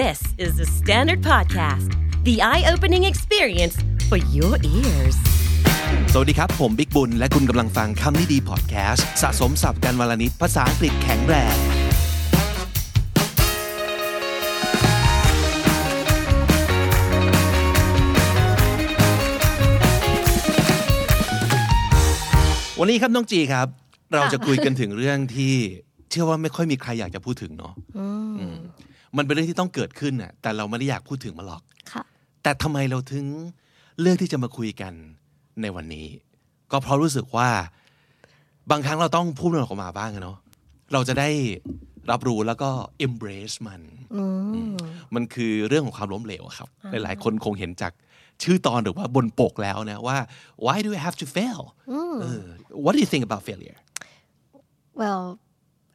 This is the Standard Podcast, the eye opening experience for your ears. สวัสดีครับ ผมบิ๊กบุญ และคุณกำลังฟังคำนี้ดีพอดแคสต์สะสมสับกันวลนิดภาษาอังกฤษแข็งแรง วันนี้ครับน้องจีครับ เราจะคุยกันถึงเรื่องที่เชื่อว่าไม่ค่อยมีใครอยากจะพูดถึงเนาะอืม มันเป็นเรื่องที่ต้องเกิดขึ้นน่ะแต่เราไม่ได้อยากพูดถึงมันหรอกค่ะแต่ทำไมเราถึงเลือกที่จะมาคุยกันในวันนี้ ก็เพราะรู้สึกว่า บางครั้งเราต้องพูดมันออกมาบ้างอะเนาะเราจะได้รับรู้แล้วก็ embrace มันอืมมันคือเรื่องของความล้มเหลวอะครับ หลายๆ คนคงเห็นจากชื่อตอนหรือว่าบนปกแล้วนะว่า why do I have to fail เออ what do you think about failure well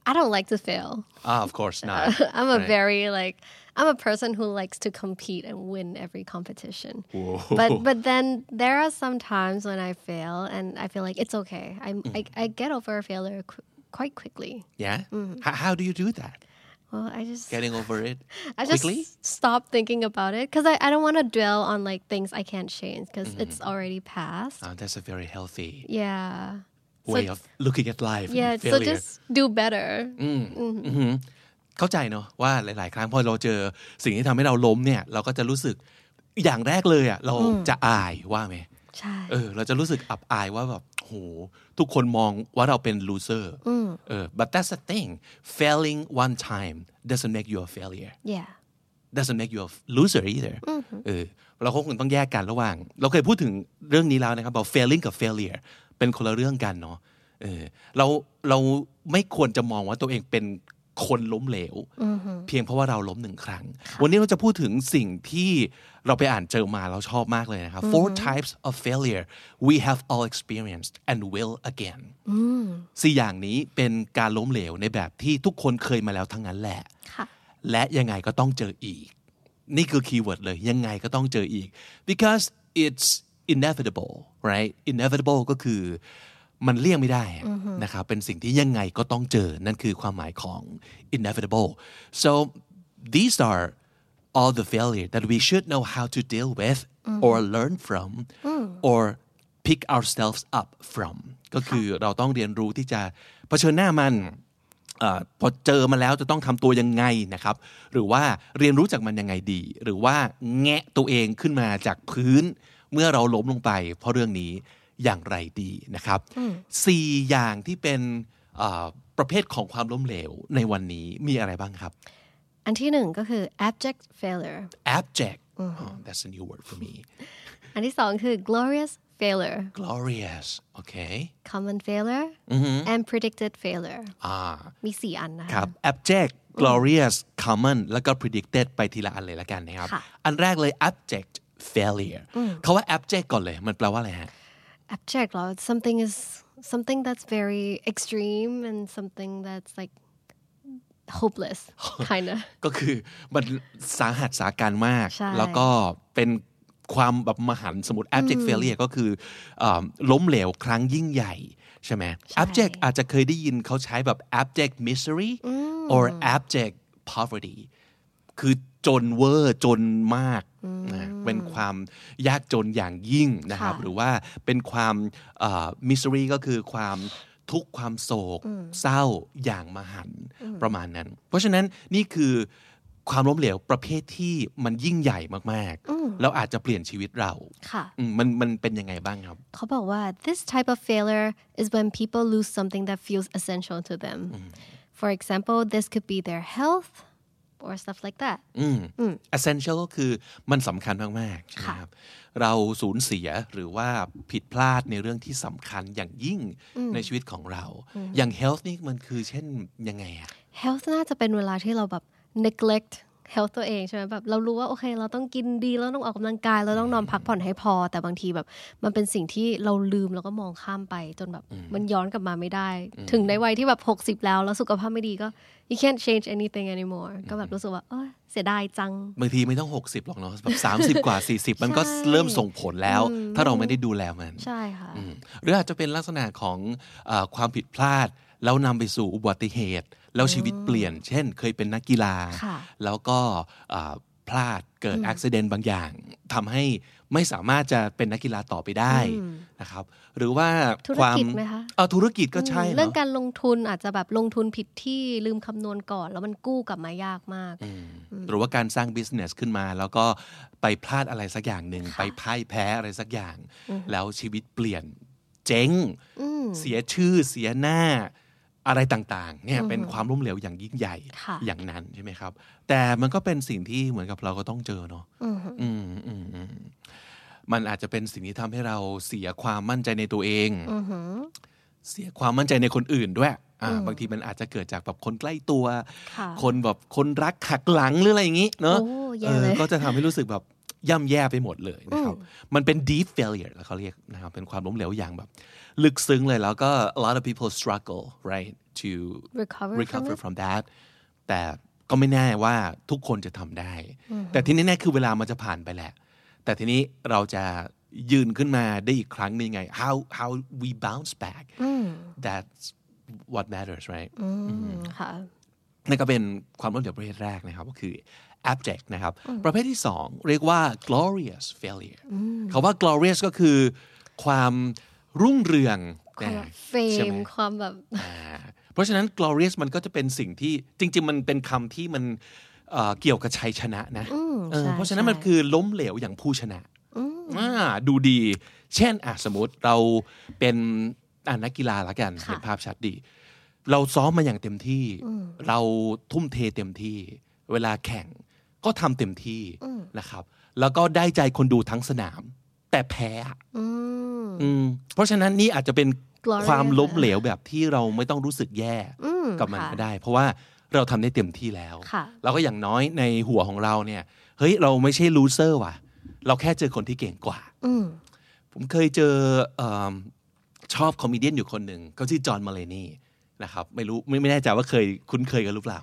I don't like to fail. Ah of course not. I'm a Right. very like I'm a person who likes to compete and win every competition. Whoa. but but then there are some times when I fail and I feel like it's okay. I I, I get over a failure qu- quite quickly. Yeah? How, how do you do that? Well I just getting over it I just stop thinking about it because I, I don't want to dwell on like things I can't change because it's already past. Ah, that's a very healthy yeah way so, of looking at life yeah and so failure just do better เข้าใจเนอะว่าหลาย ๆ ครั้งพอเราเจอสิ่งที่ทำให้เราล้มเนี่ย เราก็จะรู้สึกอย่างแรกเลยอะเราจะอายว่าไหมใช่เออเราจะรู้สึกอับอายว่าแบบโหทุกคนมองว่าเราเป็น loser เออ but that's the thing failing one time doesn't make you a failure yeah doesn't make you a loser either เออเราคงต้องแยกกันระหว่าง เราเคยพูดถึงเรื่องนี้แล้วนะครับบอก failing กับ failure เป็นคนละเรื่องกันเนาะเออเราเราไม่ควรจะมองว่าตัวเองเป็นคนล้มเหลว เพียงเพราะว่าเราล้มหนึ่งครั้ง วันนี้เราจะพูดถึงสิ่งที่เราไปอ่านเจอมาเราชอบมากเลยนะครับ four types of failure we have all experienced and will again สี่อย่างนี้เป็นการล้มเหลวในแบบที่ทุกคนเคยมาแล้วทั้งนั้นแหละค่ะและยังไงก็ต้องเจออีก นี่คือ keyword เลยยังไงก็ต้องเจออีก because it's inevitable right inevitable ก็คือมันเลี่ยงไม่ได้อะนะครับเป็นสิ่งที่ยังไงก็ต้องเจอนั่นคือความหมายของ inevitable so these are all the failure that we should know how to deal with or learn from or pick ourselves up from ก็คือเราต้องเรียนรู้ที่จะเผชิญหน้ามันเออพอเจอมาแล้วจะต้องทำตัวยังไงนะครับ หรือว่าเรียนรู้จากมันยังไงดี หรือว่าแงะตัวเองขึ้นมาจากพื้น เมื่อเราล้มลงไป เพราะเรื่องนี้อย่างไรดีนะครับสี่อย่างที่เป็นเอ่อประเภทของความล้มเหลวในวันนี้มีอะไรบ้างครับ อันที่หนึ่งก็คือ abject failure abject oh, that's a new word for me อันที่สองคือ glorious failure glorious okay common failure and predicted failure อ่ามีสี่อันนะคคะรับ abject glorious common แล้วก็ predicted ไปทีละอันเลยละกันนะครับค่ะอันแรกเลย abject failure เขาว่า abject ก่อนเลย มันแปลว่าอะไรฮะ abject เหรอ something is something that's very extreme and something that's like hopeless kind of ก็คือมันสาหัสสาการมากใช่แล้วก็เป็นความแบบมหันต์สมมติ abject failure ก็คือเอ่อล้มเหลวครั้งยิ่งใหญ่ใช่ไหม abject อาจจะเคยได้ยินเขาใช้แบบ abject misery or abject poverty คือจนเวอร์จนมากนะเป็นความยากจนอย่างยิ่งนะครับค่ะหรือว่าเป็นความเอ่อ misery ก็คือความทุกข์ความโศกเศร้าอย่างมหันต์ประมาณนั้น เพราะฉะนั้นนี่คือความล้มเหลวประเภทที่มันยิ่งใหญ่มากๆ แล้วอาจจะเปลี่ยนชีวิตเราค่ะอืมมันมันเป็นยังไงบ้างครับ เขาบอกว่า this type of failure is when people lose something that feels essential to them for example this could be their health or stuff like that อืม essential ก็คือมันสำคัญมากๆใช่ไหมครับ เราสูญเสียหรือว่าผิดพลาดในเรื่องที่สำคัญอย่างยิ่งในชีวิตของเรา อย่าง health นี่มันคือเช่นยังไงอะ health น่าจะเป็นเวลาที่เราแบบ neglect health ตัวเองใช่ไหมแบบเรารู้ว่าโอเค เราต้องกินดีเราต้องออกกำลังกายเราต้องนอนพักผ่อนให้พอ แต่บางทีแบบมันเป็นสิ่งที่เราลืมแล้วก็มองข้ามไปจนแบบมันย้อนกลับมาไม่ได้ ถึงในวัยที่แบบ 60 แล้วแล้วสุขภาพไม่ดีก็ you can't change anything anymore ก็แบบรู้สึกว่าเอยเสียดายจัง บางทีไม่ต้อง 60 หรอกเนาะแบบ30กว่า 40 มันก็เริ่มส่งผลแล้ว ถ้าเราไม่ได้ดูแลมัน ใช่ค่ะหรืออาจจะเป็นลักษณะของเออความผิดพลาด แล้วนำไปสู่อุบัติเหตุ แล้วชีวิตเปลี่ยน เช่น เคยเป็นนักกีฬาค่ะแล้วก็อ่า พลาดเกิดอุบิเหตุบางอย่างทำให้ไม่สามารถจะเป็นนักกีฬาต่อไปได้นะครับ หรือว่าธุรความกิจไหมคะเอ่อธุรกิจก็ใช่เรื่องเนาะการลงทุนอาจจะแบบลงทุนผิดที่ลืมคำนวณก่อน แล้วมันกู้กลับมายากมาก หรือว่าการสร้าง business ขึ้นมา แล้วก็ไปพลาดอะไรสักอย่างหนึ่งไปพ่ายแพ้อะไรสักอย่าง แล้วชีวิตเปลี่ยนเจ๊งเสียชื่อเสียหน้า อะไรต่างๆเนี่ยเป็นความล้มเหลวอย่างยิ่งใหญ่ค่ะอย่างนั้นใช่ไหมครับ แต่มันก็เป็นสิ่งที่เหมือนกับเราก็ต้องเจอเนาะอืมอืมอืมมันอาจจะเป็นสิ่งที่ทำให้เราเสียความมั่นใจในตัวเองเสียความมั่นใจในคนอื่นด้วยอ่าบางทีมันอาจจะเกิดจากแบบคนใกล้ตัวค่ะคนแบบคนรักหักหลังหรืออะไรอย่างนี้เนาะโอ้แย่เลยก็จะทำให้รู้สึกแบบ ย่ำแย่ไปหมดเลยนะครับ มันเป็น deep failure แล้วเขาเรียกนะครับ เป็นความล้มเหลวอย่างแบบ ลึกซึ้งเลยแล้วก็ a lot of people struggle right to Recover from recover it? from that แต่ก็ไม่แน่ว่าทุกคนจะทำได้ แต่ที่แน่ๆคือเวลามันจะผ่านไปแหละ แต่ทีนี้เราจะยืนขึ้นมาได้อีกครั้งหนึงไง how how we bounce back that's what matters right อืมค่ะนั่นก็เป็นความล้มเหลวประเภทแรกนะครับ ก็คือ abject นะครับ ประเภทที่สองเรียกว่า glorious failure คาว่า glorious ก็คือความรุ่งเรืองความนะแบบเฟรใช่ไหมความแบบอ่าเพราะฉะนั้น glorious มันก็จะเป็นสิ่งที่จริง ๆ มันเป็นคำที่มันเอ่อเกี่ยวกับชัยชนะนะเออใช่เพราะฉะนั้นมันใช่คือล้มเหลวอย่างผู้ชนะอ่าดูดี เช่นอะสมมติเราเป็นอ่านักกีฬาละกันเห็นภาพชัดดี เราซ้อมมาอย่างเต็มที่ เราทุ่มเทเต็มที่ เวลาแข่ง ก็ทำเต็มที่นะครับ แล้วก็ได้ใจคนดูทั้งสนาม แต่แพ้อะอืมอืมเพราะฉะนั้นนี่อาจจะเป็น Glorious ความล้มเหลวแบบที่เราไม่ต้องรู้สึกแย่อืมกับมันค่ะก็ได้ เพราะว่าเราทำได้เต็มที่แล้วค่ะเราก็อย่างน้อยในหัวของเราเนี่ย เฮ้ยเราไม่ใช่ loser ว่ะ เราแค่เจอคนที่เก่งกว่าอืมผมเคยเจอเออผมชอบ comedian อยู่คนหนึ่งเขาชื่อ John Mulaney นะครับ ไม่รู้ไม่ไม่แน่ใจว่าเคยคุ้นเคยกันหรือเปล่า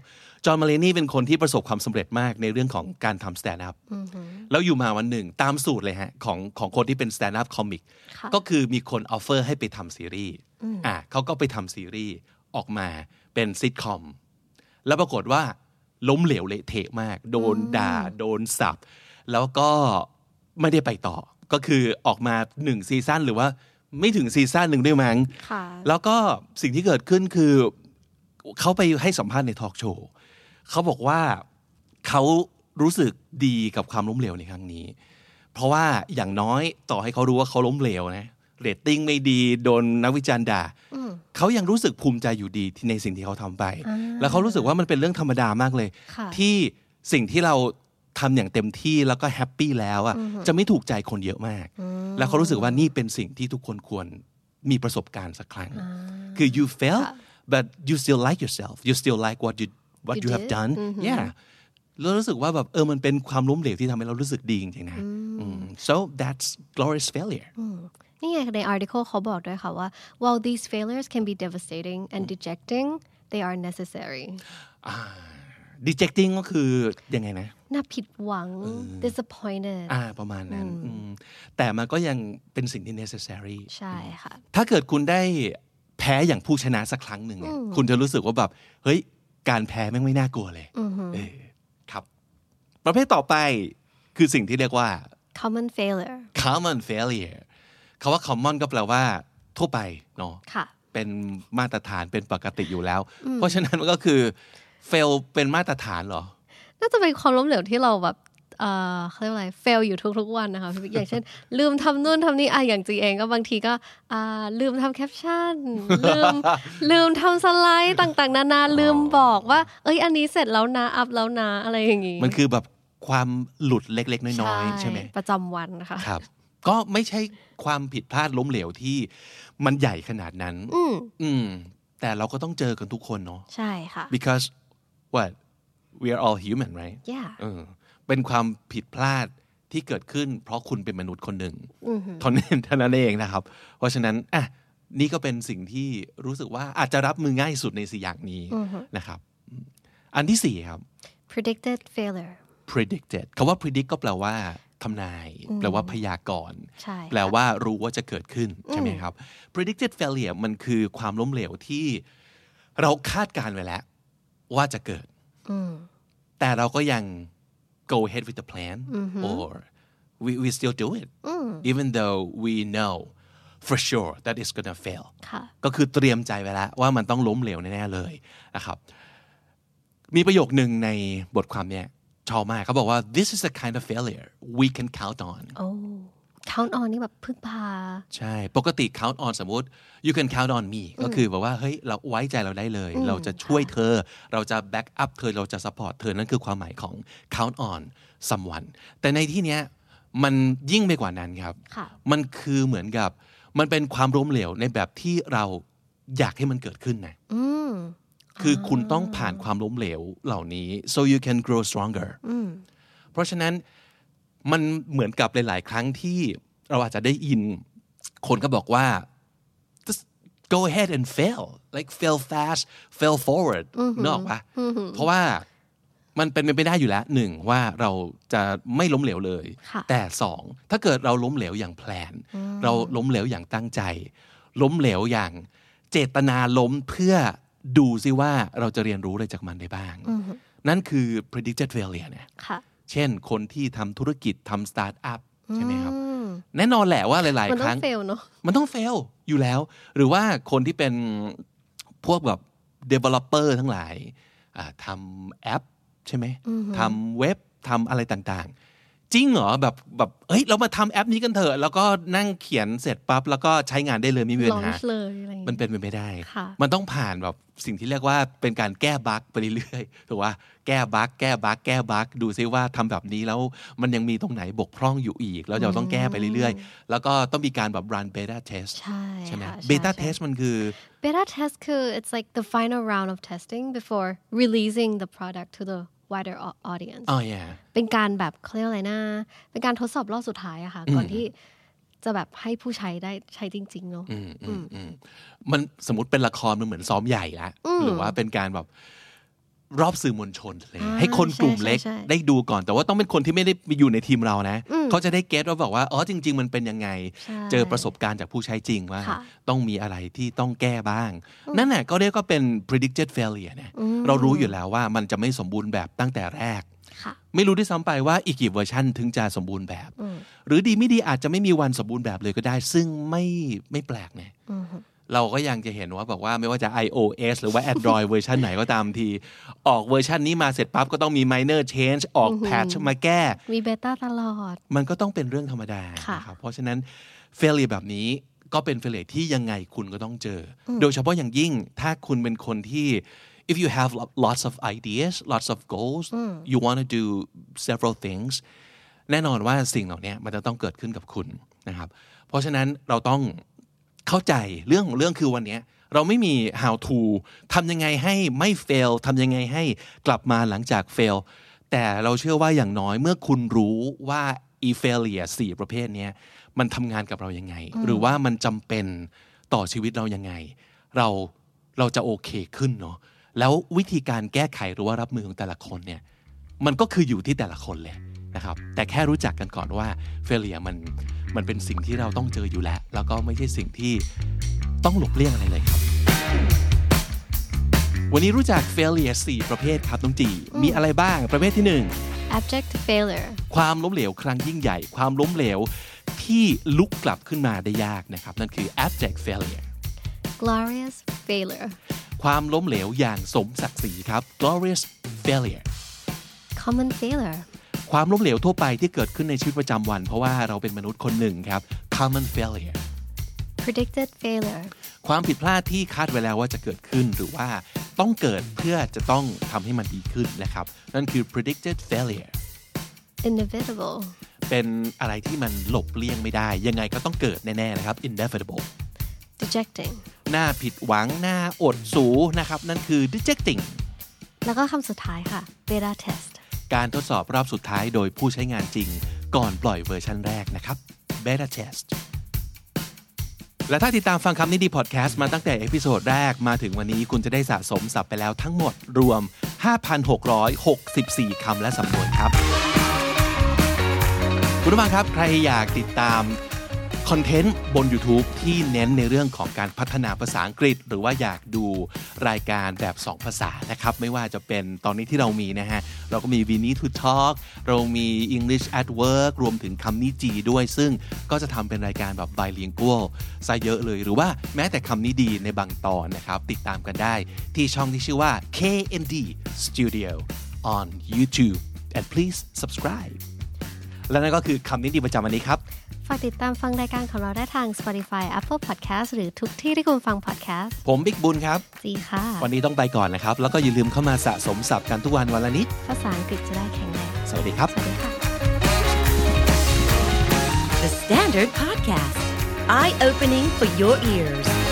John Mulaney เป็นคนที่ประสบความสำเร็จมากในเรื่องของการทำ stand-up แล้วอยู่มาวันหนึ่งตามสูตรเลยฮะของของคนที่เป็น stand-up comic ค่ะก็คือมีคน offer ให้ไปทำซีรีส์อะเขาก็ไปทำซีรีส์ออกมาเป็นซิทคอมแล้วปรากฏว่าล้มเหลวเละเทะมาก โดนด่า โดนสับ แล้วก็ไม่ได้ไปต่อ ก็คือออกมาหนึ่งซีซั่นหรือว่าไม่ถึงซีซั่นหนึ่งด้วยมั้งค่ะแล้วก็สิ่งที่เกิดขึ้นคือเขาไปให้สัมภาษณ์ในทอล์กโชว์ เขาบอกว่าเขารู้สึกดีกับความล้มเหลวในครั้งนี้ เพราะว่าอย่างน้อยต่อให้เขารู้ว่าเขาล้มเหลวนะเรตติ้งไม่ดีโดนนักวิจารณ์ด่าเขายังรู้สึกภูมิใจอยู่ดีที่ในสิ่งที่เขาทำไป แล้วเขารู้สึกว่ามันเป็นเรื่องธรรมดามากเลยค่ะที่สิ่งที่เราทำอย่างเต็มที่แล้วก็ happy แล้วอะจะไม่ถูกใจคนเยอะมาก แล้วเขารู้สึกว่านี่เป็นสิ่งที่ทุกคนควรมีประสบการณ์สักครั้ง คือ you fail ค่ะ but you still like yourself you still like what you what You you have did done yeah แล้วรู้สึกว่าแบบเออมันเป็นความล้มเหลวที่ทำให้เรารู้สึกดีจริงๆนะอืม so that's glorious failure นี่ไงใน article เขาบอกด้วยค่ะว่า while these failures can be devastating and dejecting they are necessary dejecting ก็คือยังไงนะน่าผิดหวัง disappointed อ่าประมาณนั้นอืมแต่มันก็ยังเป็นสิ่งที่ necessary ใช่ค่ะ ถ้าเกิดคุณได้แพ้อย่างผู้ชนะสักครั้งหนึ่งเนี่ยคุณจะรู้สึกว่าแบบ เฮ้ย การแพ้แม่งไม่น่ากลัวเลยเออครับ ประเภทต่อไปคือสิ่งที่เรียกว่า common failure common failure คาว่า common ก็แปลว่า ทั่วไปเนาะค่ะเป็นมาตรฐานเป็นปกติอยู่แล้ว เพราะฉะนั้นมันก็คือ fail เป็นมาตรฐานเหรอน่าจะเป็นความล้มเหลวที่เราแบบ เอ่อเขาเรียกว่าอะไร fail อยู่ทุกๆวันนะคะพี่บิ๊กอย่างเช่น ลืมทำนู่นทำนี่อะอย่างจีเองก็บางทีก็อ่าลืมทำแคปชั่นลืมลืมทำสไลด์ต่างๆ นานาลืมบอกว่า เอ้ยอันนี้เสร็จแล้วนะอัพแล้วนะอะไรอย่างงี้มันคือแบบความหลุดเล็ก ๆ น้อยๆใช่ไหมประจำวันนะคะครับ ก็ไม่ใช่ความผิดพลาดล้มเหลวที่มันใหญ่ขนาดนั้น อืมอืมแต่เราก็ต้องเจอกันทุกคนเนาะใช่ค่ะ because what we are all human right yeah เออเป็นความผิดพลาดที่เกิดขึ้น เพราะคุณเป็นมนุษย์คนหนึ่งเท่านั้นเท่านั้นเองนะครับ เพราะฉะนั้นอะนี่ก็เป็นสิ่งที่รู้สึกว่าอาจจะรับมือง่ายสุดในสี่อย่างนี้นะครับ อันที่สี่ครับ predicted failure predicted คำว่า predict ก็แปลว่าทำนาย แปลว่าพยากรณ์ใช่แปลว่ารู้ว่าจะเกิดขึ้น ใช่ไหมครับ predicted failure มันคือความล้มเหลวที่เราคาดการณ์ไว้แล้ว ว่าจะเกิด แต่เราก็ยัง go ahead with the plan or we we still do it even though we know for sure that it's gonna fail ค่ะก็คือเตรียมใจไว้แล้วว่ามันต้องล้มเหลวแน่ๆเลยนะครับมีประโยคหนึ่งในบทความเนี้ยชอบมากเขาบอกว่า this is the kind of failure we can count on โอ้ count on นี่แบบพึ่งพา ใช่ ปกติ count on สมมติ you can count on me ก็คือแบบว่าเฮ้ยเราไว้ใจเราได้เลย เราจะช่วยเธอ เราจะ back up เธอเราจะ support เธอนั่นคือความหมายของ count on someone แต่ในที่เนี้ยมันยิ่งไปกว่านั้นครับค่ะมันคือเหมือนกับ มันเป็นความล้มเหลวในแบบที่เราอยากให้มันเกิดขึ้นนะอืมคือคุณต้องผ่านความล้มเหลวเหล่านี้ so you can grow stronger เพราะฉะนั้น มันเหมือนกับหลาย ๆ ครั้งที่เราอาจจะได้ยิน คนก็บอกว่า just go ahead and fail like fail fast fail forward นึกออกปะเพราะว่ามันเป็นไปไม่ได้อยู่แล้วหนึ่งว่าเราจะไม่ล้มเหลวเลยค่ะแต่สองถ้าเกิดเราล้มเหลวอย่าง plan เราล้มเหลวอย่างตั้งใจ ล้มเหลวอย่างเจตนาล้มเพื่อดูซิว่าเราจะเรียนรู้อะไรจากมันได้บ้าง นั่นคือ predicted failure เนี่ยค่ะ เช่น คนที่ทำธุรกิจทำสตาร์ทอัพใช่ไหมครับ แน่นอนแหละว่าหลายมันๆคต้อรั้งงเฟลเนาะมันต้องเฟลอยู่แล้ว หรือว่าคนที่เป็นพวกแบบ developer ทั้งหลายอ่าทำแอปใช่ไหมทำเว็บทำอะไรต่าง ๆ จริงเหรอแบบแบบเฮ้ยเรามาทำแอปนี้กันเถอะแล้วก็นั่งเขียนเสร็จปั๊บแล้วก็ใช้งานได้เลยไม่มีปัลอญนหาช์เลยอะไรอย่างมันเงี้ยเป็นไปไม่ได้ค่ะมันต้องผ่านแบบสิ่งที่เรียกว่าเป็นการแก้บั๊กไปเรื่อยๆถูกว่าแก้บั๊กแก้บั๊กแก้บั๊กดูซิว่าทำแบบนี้แล้วมันยังมีตรงไหนบกพร่องอยู่อีก แล้วเราต้องแก้ไปเรื่อยๆ แล้วก็ต้องมีการแบบ run beta test ใช่ใช่ไหมค่ะ beta ใช่ test มันคือ beta test คือ it's like the final round of testing before releasing the product to the wider au- audience อ๋อ yeah เป็นการแบบเขาเรียกอะไรนะเป็นการทดสอบรอบสุดท้ายอะค่ะ ก่อนที่จะแบบให้ผู้ใช้ได้ใช้จริง ๆ เนาะอืมอืมอืมมันสมมติเป็นละครมันเหมือนซ้อมใหญ่ละหรือว่าเป็นการแบบรอบสื่อมวลชนเลยอ่าให้คนกลุ่มใช่เล็กใช่ใช่ได้ดูก่อน แต่ว่าต้องเป็นคนที่ไม่ได้อยู่ในทีมเรานะ เขาจะได้เก็ตว่าบอกว่าอ๋อจริง ๆ มันเป็นยังไงใช่เจอประสบการณ์จากผู้ใช้จริงว่าค่ะต้องมีอะไรที่ต้องแก้บ้าง นั่นแหละก็เรียกว่าเป็น predicted failure นะเรารู้อยู่แล้วว่ามันจะไม่สมบูรณ์แบบตั้งแต่แรกค่ะไม่รู้ด้วยซ้ำไปว่าอีกกี่เวอร์ชันถึงจะสมบูรณ์แบบ หรือดีไม่ดีอาจจะไม่มีวันสมบูรณ์แบบเลยก็ได้ ซึ่งไม่ไม่แปลกเนี่ย เราก็ยังจะเห็นว่าบอกว่าไม่ว่าจะ iOS หรือว่า Android เวอร์ชันไหนก็ตามที ออกเวอร์ชันนี้มาเสร็จปั๊บ ก็ต้องมี minor change ออก patch มาแก้ มี beta ตลอด มันก็ต้องเป็นเรื่องธรรมดาค่ะนะครับเพราะฉะนั้น failure แบบนี้ก็เป็น failure ที่ยังไงคุณก็ต้องเจออโดยเฉพาะอย่างยิ่งถ้าคุณเป็นคนที่ if you have lots of ideas lots of goals you want to do several things แน่นอนว่าสิ่งเหล่านี้มันจะต้องเกิดขึ้นกับคุณนะครับ เพราะฉะนั้นเราต้อง เข้าใจเรื่องของเรื่องคือวันเนี้ยเราไม่มี how to ทำยังไงให้ไม่ fail ทำยังไงให้กลับมาหลังจาก fail แต่เราเชื่อว่าอย่างน้อยเมื่อคุณรู้ว่า e failure สี่ประเภทเนี้ยมันทำงานกับเรายังไง หรือว่ามันจำเป็นต่อชีวิตเรายังไง เราเราจะโอเคขึ้นเนาะแล้ววิธีการแก้ไขหรือว่ารับมือของแต่ละคนเนี่ยมันก็คืออยู่ที่แต่ละคนเลย นะครับแต่แค่รู้จักกันก่อนว่าเฟลเลียมันมันเป็นสิ่งที่เราต้องเจออยู่แล้ว แล้วก็ไม่ใช่สิ่งที่ต้องหลบเลี่ยงอะไรเลยครับ วันนี้รู้จัก failure 4 ประเภทครับน้องจี มีอะไรบ้างประเภทที่ abject failure 1ความล้มเหลวครั้งยิ่งใหญ่ ความล้มเหลวที่ลุกกลับขึ้นมาได้ยากนะครับ นั่นคือ abject failure glorious failure ความล้มเหลวอย่างสมศักดิ์ศรีครับ glorious failure common failure ความล้มเหลวทั่วไปที่เกิดขึ้นในชีวิตประจำวัน เพราะว่าเราเป็นมนุษย์คนหนึ่งครับ common failure predicted failure ความผิดพลาดที่คาดไว้แล้วว่าจะเกิดขึ้นหรือว่าต้องเกิดเพื่อจะต้องทำให้มันดีขึ้นนะครับ นั่นคือ predicted failure inevitable เป็นอะไรที่มันหลบเลี่ยงไม่ได้ ยังไงก็ต้องเกิดแน่ๆนะครับ inevitable dejecting หน้าผิดหวังหน้าอดสูนะครับ นั่นคือ dejecting แล้วก็คำสุดท้ายค่ะ beta test การทดสอบรอบสุดท้ายโดยผู้ใช้งานจริง ก่อนปล่อยเวอร์ชันแรกนะครับ beta test และถ้าติดตามฟังคำนี้ดีพอดแคสต์มาตั้งแต่ episode แรกมาถึงวันนี้คุณจะได้สะสมศัพท์ไปแล้วทั้งหมดรวม 5,664 คำและสำนวนครับ คุณผู้ฟังครับใครอยากติดตาม คอนเทนต์บน YouTube ที่เน้นในเรื่องของการพัฒนาภาษาอังกฤษ หรือว่าอยากดูรายการแบบ 2 ภาษานะครับ ไม่ว่าจะเป็นตอนนี้ที่เรามีนะฮะ เราก็มี v i n i to Talk เรามี English at Work รวมถึงคำนี้จีด้วย ซึ่งก็จะทำเป็นรายการแบบ bilingual ซะเยอะเลย หรือว่าแม้แต่คำนี้ดีในบางตอนนะครับ ติดตามกันได้ที่ช่องที่ชื่อว่า KND Studio on YouTube and please subscribe และนั่นก็คือคำนี้ดีประจำวันนี้ครับ ฝากติดตามฟังรายการของเราได้ทาง Spotify Apple Podcast หรือทุกที่ที่คุณฟัง podcast ผมบิ๊กบุญครับจีค่ะ วันนี้ต้องไปก่อนนะครับ แล้วก็อย่าลืมเข้ามาสะสมศัพท์กันทุกวันวันละนิด ภาษาอังกฤษจะได้แข็งแรง สวัสดีครับ สวัสดีค่ะ The Standard Podcast, eye opening for your ears.